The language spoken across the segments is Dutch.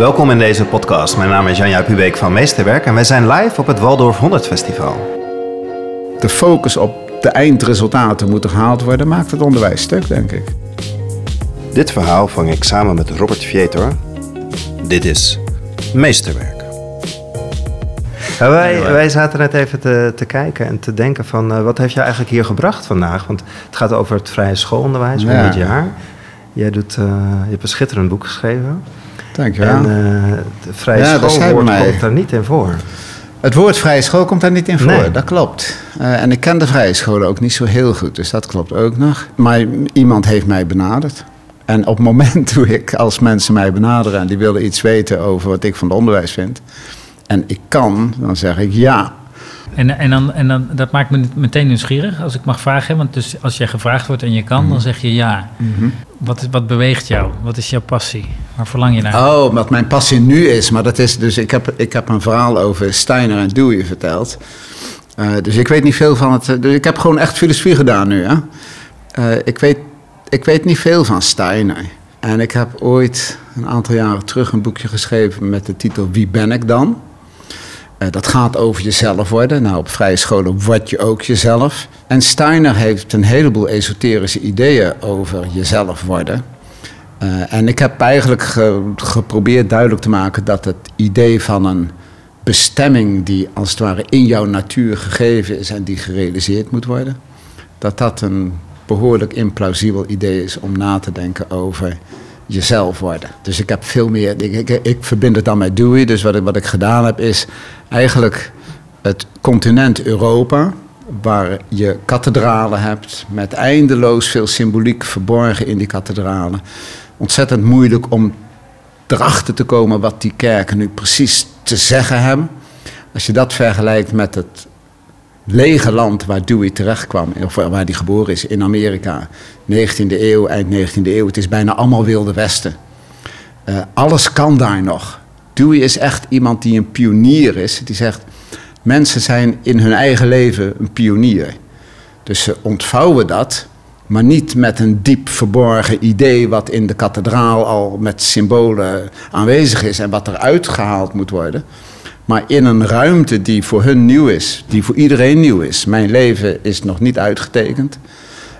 Welkom in deze podcast. Mijn naam is Janja Pubeek van Meesterwerk en wij zijn live op het Waldorf 100 Festival. De focus op de eindresultaten moet gehaald worden, maakt het onderwijs stuk, denk ik. Dit verhaal vang ik samen met Robert Vietor. Dit is Meesterwerk. wij, wij zaten net even te, te kijken en te denken van... Uh, wat heeft jou eigenlijk hier gebracht vandaag? Want het gaat over het vrije schoolonderwijs van ja. dit jaar. Jij doet, uh, je hebt een schitterend boek geschreven. Dankjewel. En uh, de vrije ja, schoolwoord komt daar niet in voor. Het woord vrije school komt daar niet in voor, nee. dat klopt. Uh, en ik ken de vrije scholen ook niet zo heel goed, dus dat klopt ook nog. Maar iemand heeft mij benaderd. En op het moment hoe ik, als mensen mij benaderen en die willen iets weten over wat ik van het onderwijs vind, en ik kan, dan zeg ik ja. En, en, dan, en dan, dat maakt me meteen nieuwsgierig, als ik mag vragen. Want dus als je gevraagd wordt en je kan, mm. dan zeg je ja. Mm -hmm. wat, wat beweegt jou? Wat is jouw passie? Waar verlang je naar? Oh, wat mijn passie nu is. Maar dat is dus, ik heb, ik heb een verhaal over Steiner en Dewey verteld. Uh, dus ik weet niet veel van het. Dus ik heb gewoon echt filosofie gedaan nu. Hè? Uh, ik, weet, ik weet niet veel van Steiner. En ik heb ooit een aantal jaren terug een boekje geschreven met de titel Wie ben ik dan? Uh, dat gaat over jezelf worden. Nou, op vrije scholen word je ook jezelf. En Steiner heeft een heleboel esoterische ideeën over jezelf worden. Uh, en ik heb eigenlijk ge geprobeerd duidelijk te maken dat het idee van een bestemming die als het ware in jouw natuur gegeven is en die gerealiseerd moet worden, dat dat een behoorlijk implausibel idee is om na te denken over jezelf worden. Dus ik heb veel meer, ik, ik, ik verbind het dan met Dewey, dus wat ik, wat ik gedaan heb is eigenlijk het continent Europa, waar je kathedralen hebt met eindeloos veel symboliek verborgen in die kathedralen. Ontzettend moeilijk om erachter te komen wat die kerken nu precies te zeggen hebben. Als je dat vergelijkt met het lege land waar Dewey terecht kwam, of waar hij geboren is, in Amerika, 19e eeuw, eind 19e eeuw, het is bijna allemaal Wilde Westen. Uh, alles kan daar nog. Dewey is echt iemand die een pionier is, die zegt, mensen zijn in hun eigen leven een pionier. Dus ze ontvouwen dat, maar niet met een diep verborgen idee wat in de kathedraal al met symbolen aanwezig is en wat eruit gehaald moet worden maar in een ruimte die voor hun nieuw is, die voor iedereen nieuw is. Mijn leven is nog niet uitgetekend.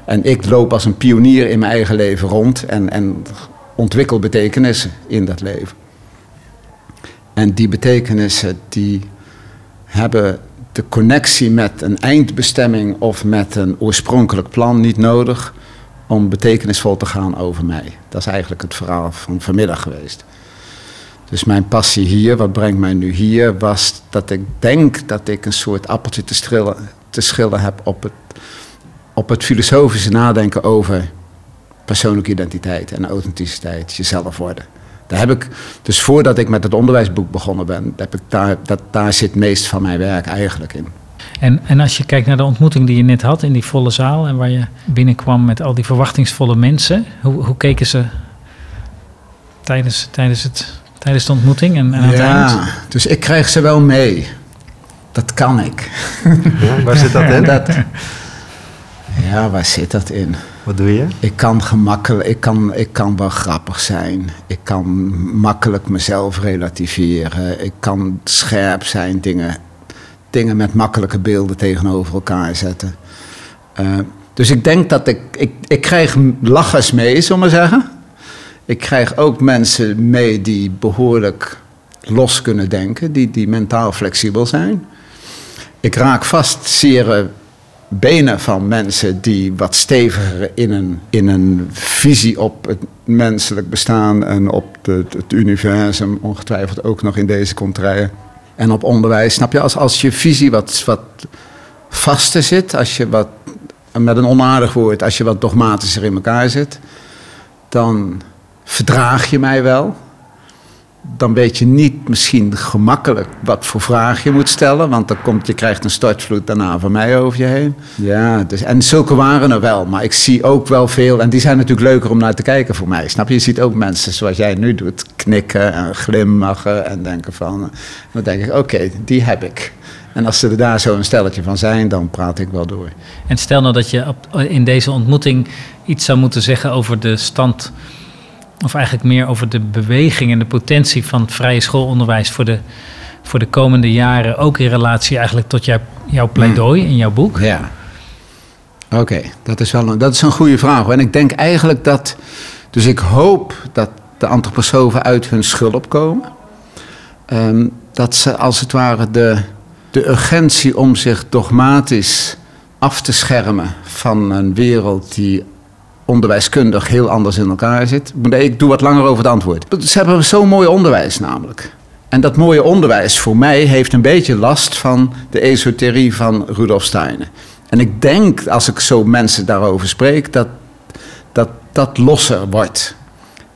En ik loop als een pionier in mijn eigen leven rond en, en ontwikkel betekenissen in dat leven. En die betekenissen die hebben de connectie met een eindbestemming of met een oorspronkelijk plan niet nodig om betekenisvol te gaan over mij. Dat is eigenlijk het verhaal van vanmiddag geweest. Dus mijn passie hier, wat brengt mij nu hier, was dat ik denk dat ik een soort appeltje te, schillen, te schillen heb op het, op het filosofische nadenken over persoonlijke identiteit en authenticiteit, jezelf worden. Daar heb ik, dus voordat ik met het onderwijsboek begonnen ben, heb ik daar, dat, daar zit meest van mijn werk eigenlijk in. En, en als je kijkt naar de ontmoeting die je net had in die volle zaal en waar je binnenkwam met al die verwachtingsvolle mensen, hoe, hoe keken ze tijdens, tijdens het tijdens de ontmoeting en, en aan ja, het eind? dus ik krijg ze wel mee. Dat kan ik. Ja, waar zit dat in? Dat, ja, waar zit dat in? Wat doe je? Ik kan gemakkelijk, ik kan, ik kan wel grappig zijn. Ik kan makkelijk mezelf relativeren. Ik kan scherp zijn, dingen, dingen met makkelijke beelden tegenover elkaar zetten. Uh, dus ik denk dat ik, ik, ik krijg lachers mee, zullen we maar zeggen. Ik krijg ook mensen mee die behoorlijk los kunnen denken, die, die mentaal flexibel zijn. Ik raak vast zere benen van mensen die wat steviger in een, in een visie op het menselijk bestaan en op de, het universum, ongetwijfeld ook nog in deze contraien. En op onderwijs, snap je, als, als je visie wat, wat vaster zit, als je wat, met een onaardig woord, als je wat dogmatischer in elkaar zit, dan verdraag je mij wel? Dan weet je niet misschien gemakkelijk wat voor vraag je moet stellen, want dan komt, je krijgt een stortvloed daarna van mij over je heen. Ja, dus, en zulke waren er wel, maar ik zie ook wel veel, en die zijn natuurlijk leuker om naar te kijken voor mij. Snap je? Je ziet ook mensen zoals jij nu doet, knikken en glimlachen en denken van, dan denk ik, oké, die heb ik. En als ze er daar zo een stelletje van zijn, dan praat ik wel door. En stel nou dat je in deze ontmoeting iets zou moeten zeggen over de stand of eigenlijk meer over de beweging en de potentie van het vrije schoolonderwijs voor de, voor de komende jaren, ook in relatie eigenlijk tot jouw, jouw pleidooi in jouw boek? Ja. Oké, dat is wel een, dat is een goede vraag. En ik denk eigenlijk dat. Dus ik hoop dat de antroposofen uit hun schulp komen. Ehm, dat ze als het ware de, de urgentie om zich dogmatisch af te schermen van een wereld die onderwijskundig heel anders in elkaar zit. Ik doe wat langer over het antwoord. Ze hebben zo'n mooi onderwijs namelijk. En dat mooie onderwijs voor mij heeft een beetje last van de esoterie van Rudolf Steiner. En ik denk, als ik zo mensen daarover spreek, dat dat, dat losser wordt.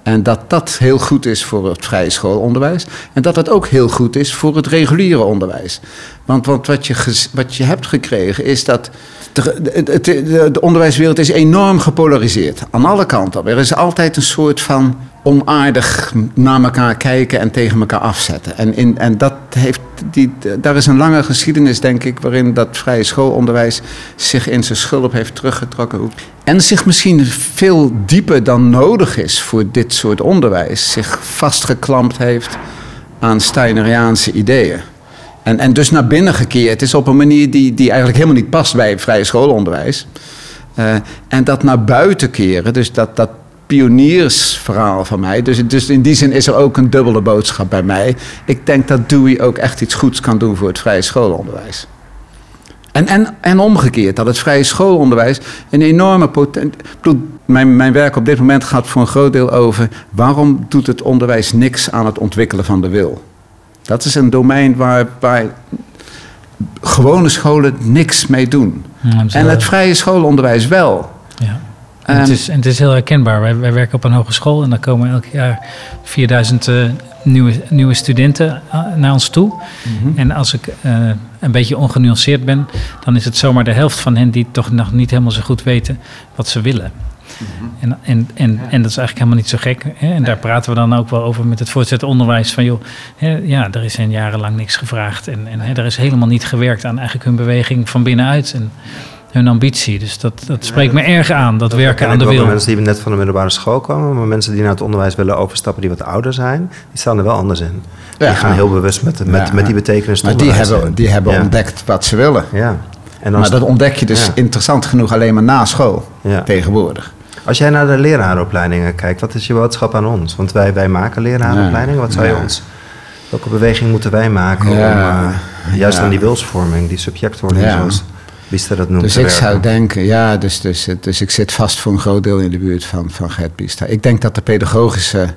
En dat dat heel goed is voor het vrije schoolonderwijs. En dat dat ook heel goed is voor het reguliere onderwijs. Want, want wat, je, wat je hebt gekregen is dat. De, de, de, onderwijswereld is enorm gepolariseerd. Aan alle kanten. Er is altijd een soort van onaardig naar elkaar kijken en tegen elkaar afzetten. En, in, en dat heeft die, daar is een lange geschiedenis, denk ik, waarin dat vrije schoolonderwijs zich in zijn schulp heeft teruggetrokken. En zich misschien veel dieper dan nodig is voor dit soort onderwijs, zich vastgeklampt heeft aan Steineriaanse ideeën. En, en dus naar binnen gekeerd is op een manier die, die eigenlijk helemaal niet past bij vrije schoolonderwijs. Uh, en dat naar buiten keren, dus dat, dat pioniersverhaal van mij. Dus, dus in die zin is er ook een dubbele boodschap bij mij. Ik denk dat Dewey ook echt iets goeds kan doen voor het vrije schoolonderwijs. En, en, en omgekeerd, dat het vrije schoolonderwijs een enorme potentie. Mijn, mijn werk op dit moment gaat voor een groot deel over waarom doet het onderwijs niks aan het ontwikkelen van de wil. Dat is een domein waar, waar gewone scholen niks mee doen. en het vrije schoolonderwijs wel. Ja. En het, is, en het is heel herkenbaar. Wij, wij, werken op een hogeschool en dan komen elk jaar 4000 uh, eh, nieuwe, nieuwe studenten uh, naar ons toe. Mhm. En als ik uh, een beetje ongenuanceerd ben, dan is het zomaar de helft van hen die toch nog niet helemaal zo goed weten wat ze willen. Mhm. En, en, en, en dat is eigenlijk helemaal niet zo gek. Hè? En daar praten we dan ook wel over met het voortgezet onderwijs. Van joh, hè, ja, er is hen jarenlang niks gevraagd. En, en hè, er is helemaal niet gewerkt aan eigenlijk hun beweging van binnenuit. En, hun ambitie. Dus dat, dat spreekt me erg aan, dat, werken aan de wil. Mensen die net van de middelbare school komen, maar mensen die naar het onderwijs willen overstappen die wat ouder zijn, die staan er wel anders in. Die gaan heel bewust met, met, met die betekenis Maar die hebben, die hebben ontdekt wat ze willen. Ja. En dan maar dat ontdek je dus interessant genoeg alleen maar na school tegenwoordig. Als jij naar de lerarenopleidingen kijkt, wat is je boodschap aan ons? Want wij, wij maken lerarenopleidingen. Wat zou je ons... Welke beweging moeten wij maken om uh, juist aan die wilsvorming, die subjectwording zoals dat noemt. Dus ik zou denken, ja, dus, dus, dus ik zit vast voor een groot deel in de buurt van, van Gert Biester. Ik denk dat de pedagogische,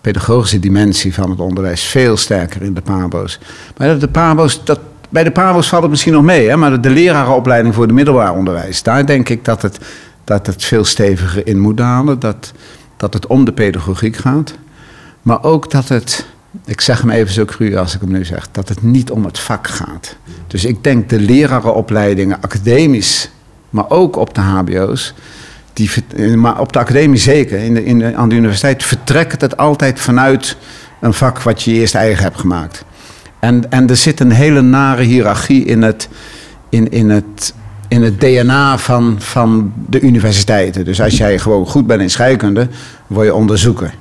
pedagogische dimensie van het onderwijs veel sterker in de PABO's. Maar de PABO's, dat, bij de PABO's valt het misschien nog mee, hè, maar de, lerarenopleiding voor het middelbaar onderwijs, daar denk ik dat het, dat het veel steviger in moet dalen. Dat, dat het om de pedagogiek gaat. Maar ook dat het ik zeg hem even zo cru als ik hem nu zeg, dat het niet om het vak gaat. Dus ik denk de lerarenopleidingen, academisch, maar ook op de HBO's, die, maar op de academie zeker, in de, in de, aan de universiteit vertrekt het altijd vanuit een vak wat je eerst eigen hebt gemaakt. En, en er zit een hele nare hiërarchie in het, in, in het, in het DNA van, van de universiteiten. Dus als jij gewoon goed bent in scheikunde, word je onderzoeker.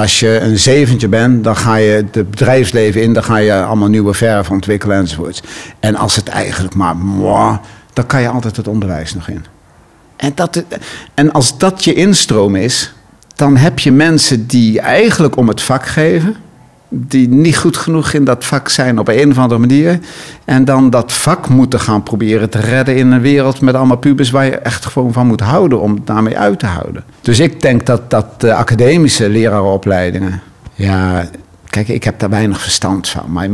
Als je een zeventje bent, dan ga je het bedrijfsleven in, dan ga je allemaal nieuwe verf ontwikkelen enzovoorts. En als het eigenlijk maar, dan kan je altijd het onderwijs nog in. En, dat, en als dat je instroom is, dan heb je mensen die eigenlijk om het vak geven, die niet goed genoeg in dat vak zijn op een of andere manier. En dan dat vak moeten gaan proberen te redden in een wereld met allemaal pubers waar je echt gewoon van moet houden om daarmee uit te houden. Dus ik denk dat, dat de academische lerarenopleidingen, ja, kijk, ik heb daar weinig verstand van. Maar,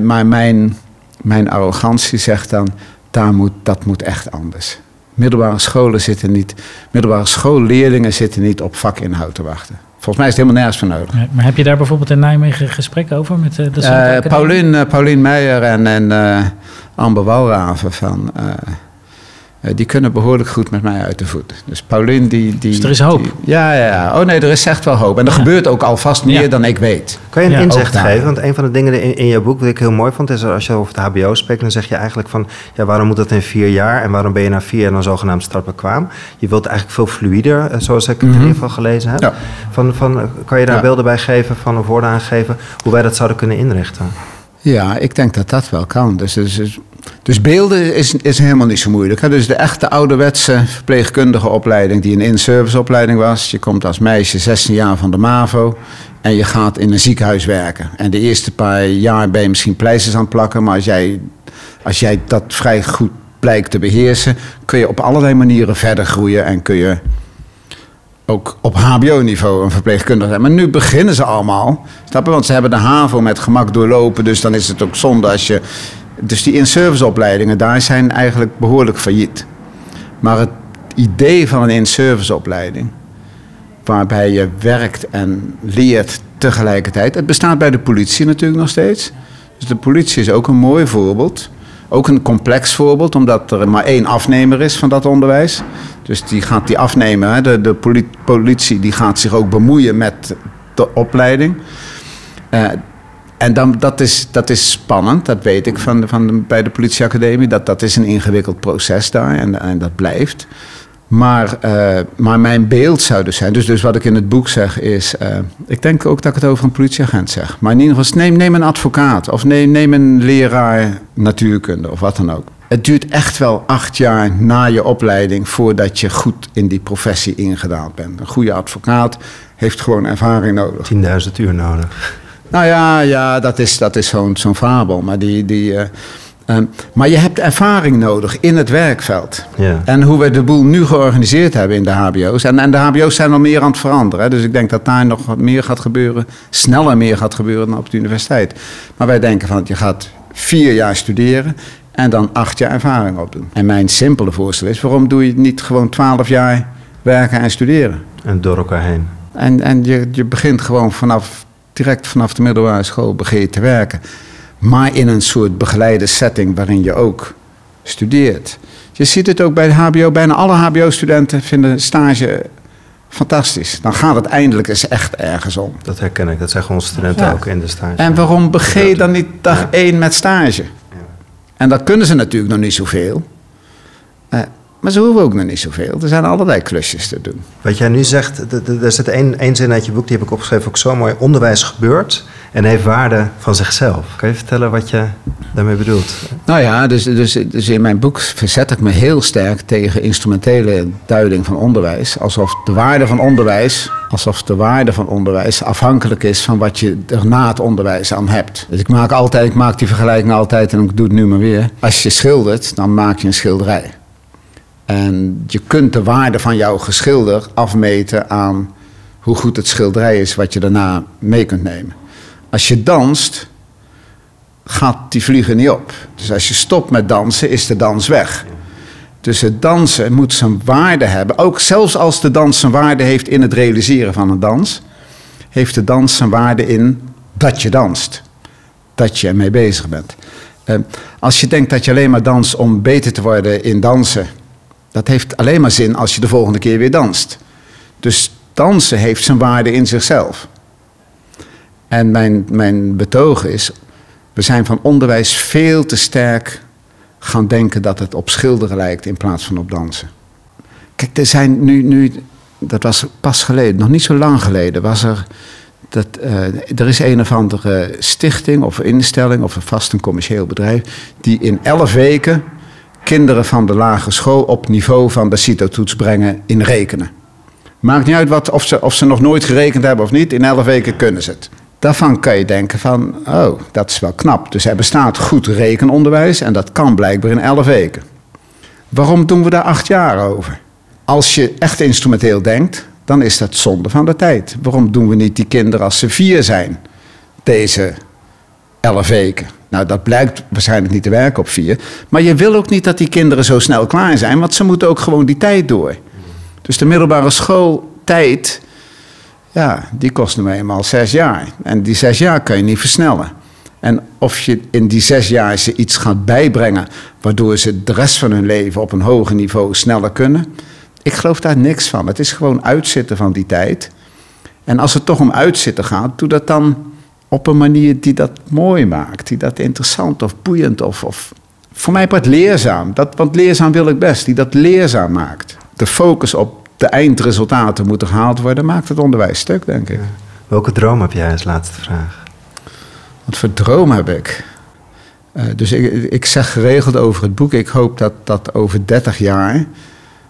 maar, mijn, mijn arrogantie zegt dan, daar moet, dat moet echt anders. Middelbare scholen zitten niet, middelbare schoolleerlingen zitten niet op vakinhoud te wachten. Volgens mij is het helemaal nergens voor nodig. maar heb je daar bijvoorbeeld in Nijmegen gesprekken over met eh, de uh, Paulien, uh, Paulien Meijer en, en uh, Amber Walraven van, eh, die kunnen behoorlijk goed met mij uit de voet. Dus Paulien, die... die Dus er is hoop? die- ja, ja, ja. Oh nee, er is echt wel hoop. En er Ja. gebeurt ook alvast meer Ja. dan ik weet. Kan je een Ja, inzicht geven? Want een van de dingen in, in je boek wat ik heel mooi vond... is als je over het hbo spreekt, dan zeg je eigenlijk van... ja, waarom moet dat in vier jaar en waarom ben je na vier jaar dan zogenaamd strafbekwaam? Je wilt eigenlijk veel fluider, eh, zoals ik het in Mhm. ieder geval gelezen heb. Ja. Van, van, eh, kan je daar Ja. beelden bij geven van, of woorden aangeven... hoe wij dat zouden kunnen inrichten? Ja, ik denk dat dat wel kan. Dus, dus, dus, dus beelden is, is helemaal niet zo moeilijk. Hè? Dus de echte ouderwetse verpleegkundige opleiding, die een in-service opleiding was. Je komt als meisje 16 jaar van de MAVO en je gaat in een ziekenhuis werken. En de eerste paar jaar ben je misschien pleisters aan het plakken, maar als jij, als jij dat vrij goed blijkt te beheersen, kun je op allerlei manieren verder groeien en kun je ook op HBO-niveau een verpleegkundige zijn. Maar nu beginnen ze allemaal. Snap? Want ze hebben de HAVO met gemak doorlopen. Dus dan is het ook zonde als je. Dus die in-service opleidingen, daar zijn eigenlijk behoorlijk failliet. Maar het idee van een in-service opleiding, waarbij je werkt en leert tegelijkertijd. Het bestaat bij de politie natuurlijk nog steeds. Dus de politie is ook een mooi voorbeeld. Ook een complex voorbeeld, omdat er maar één afnemer is van dat onderwijs. Dus die gaat die afnemer, de, de poli- politie, die gaat zich ook bemoeien met de opleiding. Eh, en dan, dat, is, dat is spannend, dat weet ik van, van de, bij de politieacademie. Dat, dat is een ingewikkeld proces daar en, en dat blijft. Maar, eh, maar mijn beeld zou dus zijn, dus, dus wat ik in het boek zeg is... eh, ik denk ook dat ik het over een politieagent zeg. Maar in ieder geval, neem, neem een advocaat of neem, neem een leraar natuurkunde of wat dan ook. Het duurt echt wel acht jaar na je opleiding voordat je goed in die professie ingedaald bent. Een goede advocaat heeft gewoon ervaring nodig. 10.000 uur nodig. Nou ja, ja dat is, dat is zo'n zo'n fabel. Maar, die, die, eh, ehm, maar je hebt ervaring nodig in het werkveld. Ja. En hoe we de boel nu georganiseerd hebben in de HBO's. En, en de HBO's zijn al meer aan het veranderen. Hè. Dus ik denk dat daar nog wat meer gaat gebeuren. Sneller meer gaat gebeuren dan op de universiteit. Maar wij denken van je gaat vier jaar studeren. En dan acht jaar ervaring opdoen. En mijn simpele voorstel is: waarom doe je niet gewoon twaalf jaar werken en studeren? En door elkaar heen. En, en je, je begint gewoon vanaf, direct vanaf de middelbare school begin je te werken. Maar in een soort begeleide setting waarin je ook studeert. Je ziet het ook bij de HBO. Bijna alle HBO-studenten vinden stage fantastisch. Dan gaat het eindelijk eens echt ergens om. Dat herken ik. Dat zeggen onze studenten Ja. ook in de stage. En waarom begin je dan niet dag Ja. één met stage? En dat kunnen ze natuurlijk nog niet zoveel. Maar ze hoeven ook nog niet zoveel. Er zijn allerlei klusjes te doen. Wat jij nu zegt, er zit één, één zin uit je boek, die heb ik opgeschreven, ook zo mooi. Onderwijs gebeurt en heeft waarde van zichzelf. Kan je vertellen wat je daarmee bedoelt? Nou ja, dus, dus, dus in mijn boek verzet ik me heel sterk tegen instrumentele duiding van onderwijs. Alsof de waarde van onderwijs, alsof de waarde van onderwijs afhankelijk is van wat je er na het onderwijs aan hebt. Dus ik maak altijd, ik maak die vergelijking altijd en ik doe het nu maar weer. Als je schildert, dan maak je een schilderij. En je kunt de waarde van jouw geschilder afmeten aan hoe goed het schilderij is wat je daarna mee kunt nemen. Als je danst, gaat die vliegen niet op. Dus als je stopt met dansen, is de dans weg. Dus het dansen moet zijn waarde hebben. Ook zelfs als de dans zijn waarde heeft in het realiseren van een dans, heeft de dans zijn waarde in dat je danst. Dat je ermee bezig bent. Eh, als je denkt dat je alleen maar danst om beter te worden in dansen, dat heeft alleen maar zin als je de volgende keer weer danst. Dus dansen heeft zijn waarde in zichzelf. En mijn, mijn betoog is, we zijn van onderwijs veel te sterk gaan denken dat het op schilderen lijkt in plaats van op dansen. Kijk, er zijn nu, nu dat was pas geleden, nog niet zo lang geleden, was er. Dat, eh, er is een of andere stichting of instelling of vast een commercieel bedrijf. die in elf weken kinderen van de lagere school op niveau van de CITO-toets brengen in rekenen. Maakt niet uit wat, of, ze, of ze nog nooit gerekend hebben of niet, in elf weken kunnen ze het. Daarvan kan je denken van, oh, dat is wel knap. Dus er bestaat goed rekenonderwijs en dat kan blijkbaar in elf weken. Waarom doen we daar acht jaar over? Als je echt instrumenteel denkt, dan is dat zonde van de tijd. Waarom doen we niet die kinderen als ze vier zijn, deze elf weken? Nou, dat blijkt waarschijnlijk niet te werken op vier. Maar je wil ook niet dat die kinderen zo snel klaar zijn, want ze moeten ook gewoon die tijd door. Dus de middelbare schooltijd, ja, die kost nu eenmaal zes jaar. En die zes jaar kan je niet versnellen. En of je in die zes jaar ze iets gaat bijbrengen, waardoor ze de rest van hun leven op een hoger niveau sneller kunnen. Ik geloof daar niks van. Het is gewoon uitzitten van die tijd. En als het toch om uitzitten gaat, doe dat dan op een manier die dat mooi maakt, die dat interessant of boeiend of, of voor mij wordt leerzaam. Dat, want leerzaam wil ik best, die dat leerzaam maakt. De focus op de eindresultaten moeten gehaald worden, maakt het onderwijs stuk, denk ik. Welke droom heb jij als laatste vraag? Wat voor droom heb ik? Uh, dus ik, ik zeg geregeld over het boek, ik hoop dat dat over 30 jaar,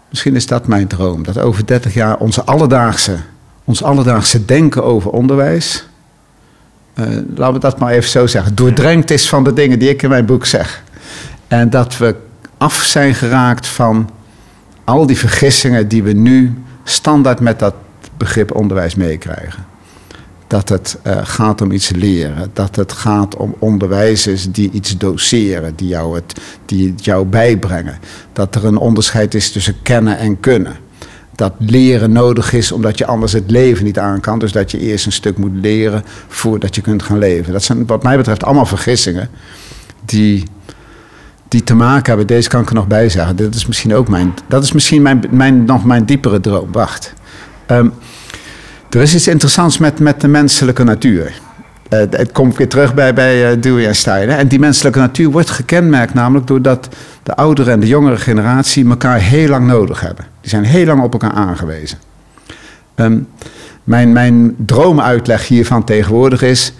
misschien is dat mijn droom, dat over 30 jaar onze alledaagse, ons alledaagse denken over onderwijs, laten we dat maar even zo zeggen, doordrenkt is van de dingen die ik in mijn boek zeg. En dat we af zijn geraakt van al die vergissingen die we nu standaard met dat begrip onderwijs meekrijgen. Dat het uh, gaat om iets leren. Dat het gaat om onderwijzers die iets doseren, die jou, het, die het jou bijbrengen. Dat er een onderscheid is tussen kennen en kunnen. Dat leren nodig is omdat je anders het leven niet aan kan. Dus dat je eerst een stuk moet leren voordat je kunt gaan leven. Dat zijn wat mij betreft allemaal vergissingen die die te maken hebben, deze kan ik er nog bij zeggen. Dat is misschien ook mijn, dat is misschien mijn, mijn, nog mijn diepere droom. Wacht. Um, er is iets interessants met, met de menselijke natuur. Uh, het komt weer terug bij, bij uh, Dewey en Steiner. En die menselijke natuur wordt gekenmerkt namelijk doordat de oudere en de jongere generatie elkaar heel lang nodig hebben. Die zijn heel lang op elkaar aangewezen. Um, mijn, mijn droomuitleg hiervan tegenwoordig is,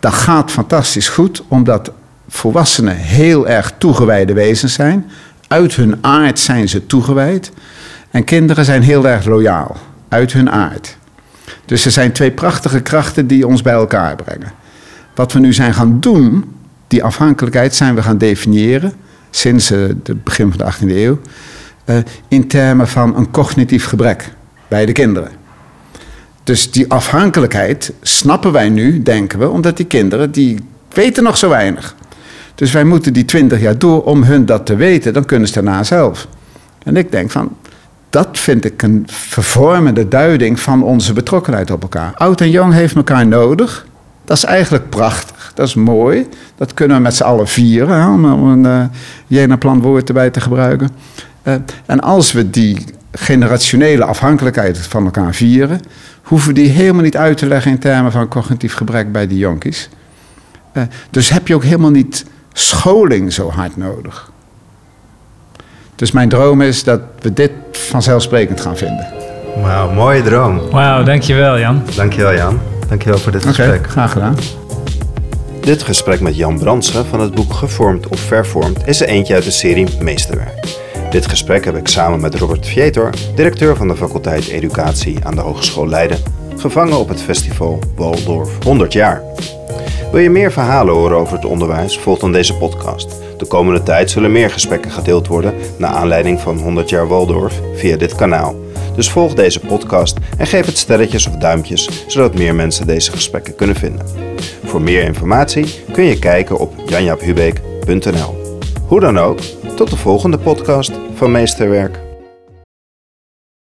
dat gaat fantastisch goed, omdat volwassenen heel erg toegewijde wezens zijn. Uit hun aard zijn ze toegewijd. En kinderen zijn heel erg loyaal. Uit hun aard. Dus er zijn twee prachtige krachten die ons bij elkaar brengen. Wat we nu zijn gaan doen, die afhankelijkheid zijn we gaan definiëren. Sinds het uh, begin van de 18e eeuw. Uh, in termen van een cognitief gebrek bij de kinderen. Dus die afhankelijkheid snappen wij nu, denken we, omdat die kinderen die weten nog zo weinig. Dus wij moeten die twintig jaar door om hun dat te weten. Dan kunnen ze daarna zelf. En ik denk van, dat vind ik een vervormende duiding van onze betrokkenheid op elkaar. Oud en jong heeft elkaar nodig. Dat is eigenlijk prachtig. Dat is mooi. Dat kunnen we met z'n allen vieren, om een uh, Jena-plan woord erbij te gebruiken. Uh, en als we die generationele afhankelijkheid van elkaar vieren, hoeven we die helemaal niet uit te leggen in termen van cognitief gebrek bij die jonkies. Uh, dus heb je ook helemaal niet scholing zo hard nodig. Dus mijn droom is dat we dit vanzelfsprekend gaan vinden. Wauw, mooie droom. Wauw, dankjewel Jan. Dankjewel Jan. Dankjewel voor dit gesprek. Graag gedaan. Dit gesprek met Jan Brandsen van het boek Gevormd of Vervormd is er eentje uit de serie Meesterwerk. Dit gesprek heb ik samen met Robert Vietor, directeur van de faculteit Educatie aan de Hogeschool Leiden, gevangen op het festival Waldorf 100 jaar. Wil je meer verhalen horen over het onderwijs? Volg dan deze podcast. De komende tijd zullen meer gesprekken gedeeld worden naar aanleiding van 100 jaar Waldorf via dit kanaal. Dus volg deze podcast en geef het sterretjes of duimpjes, zodat meer mensen deze gesprekken kunnen vinden. Voor meer informatie kun je kijken op janjaphubeek.nl. Hoe dan ook, tot de volgende podcast van Meesterwerk.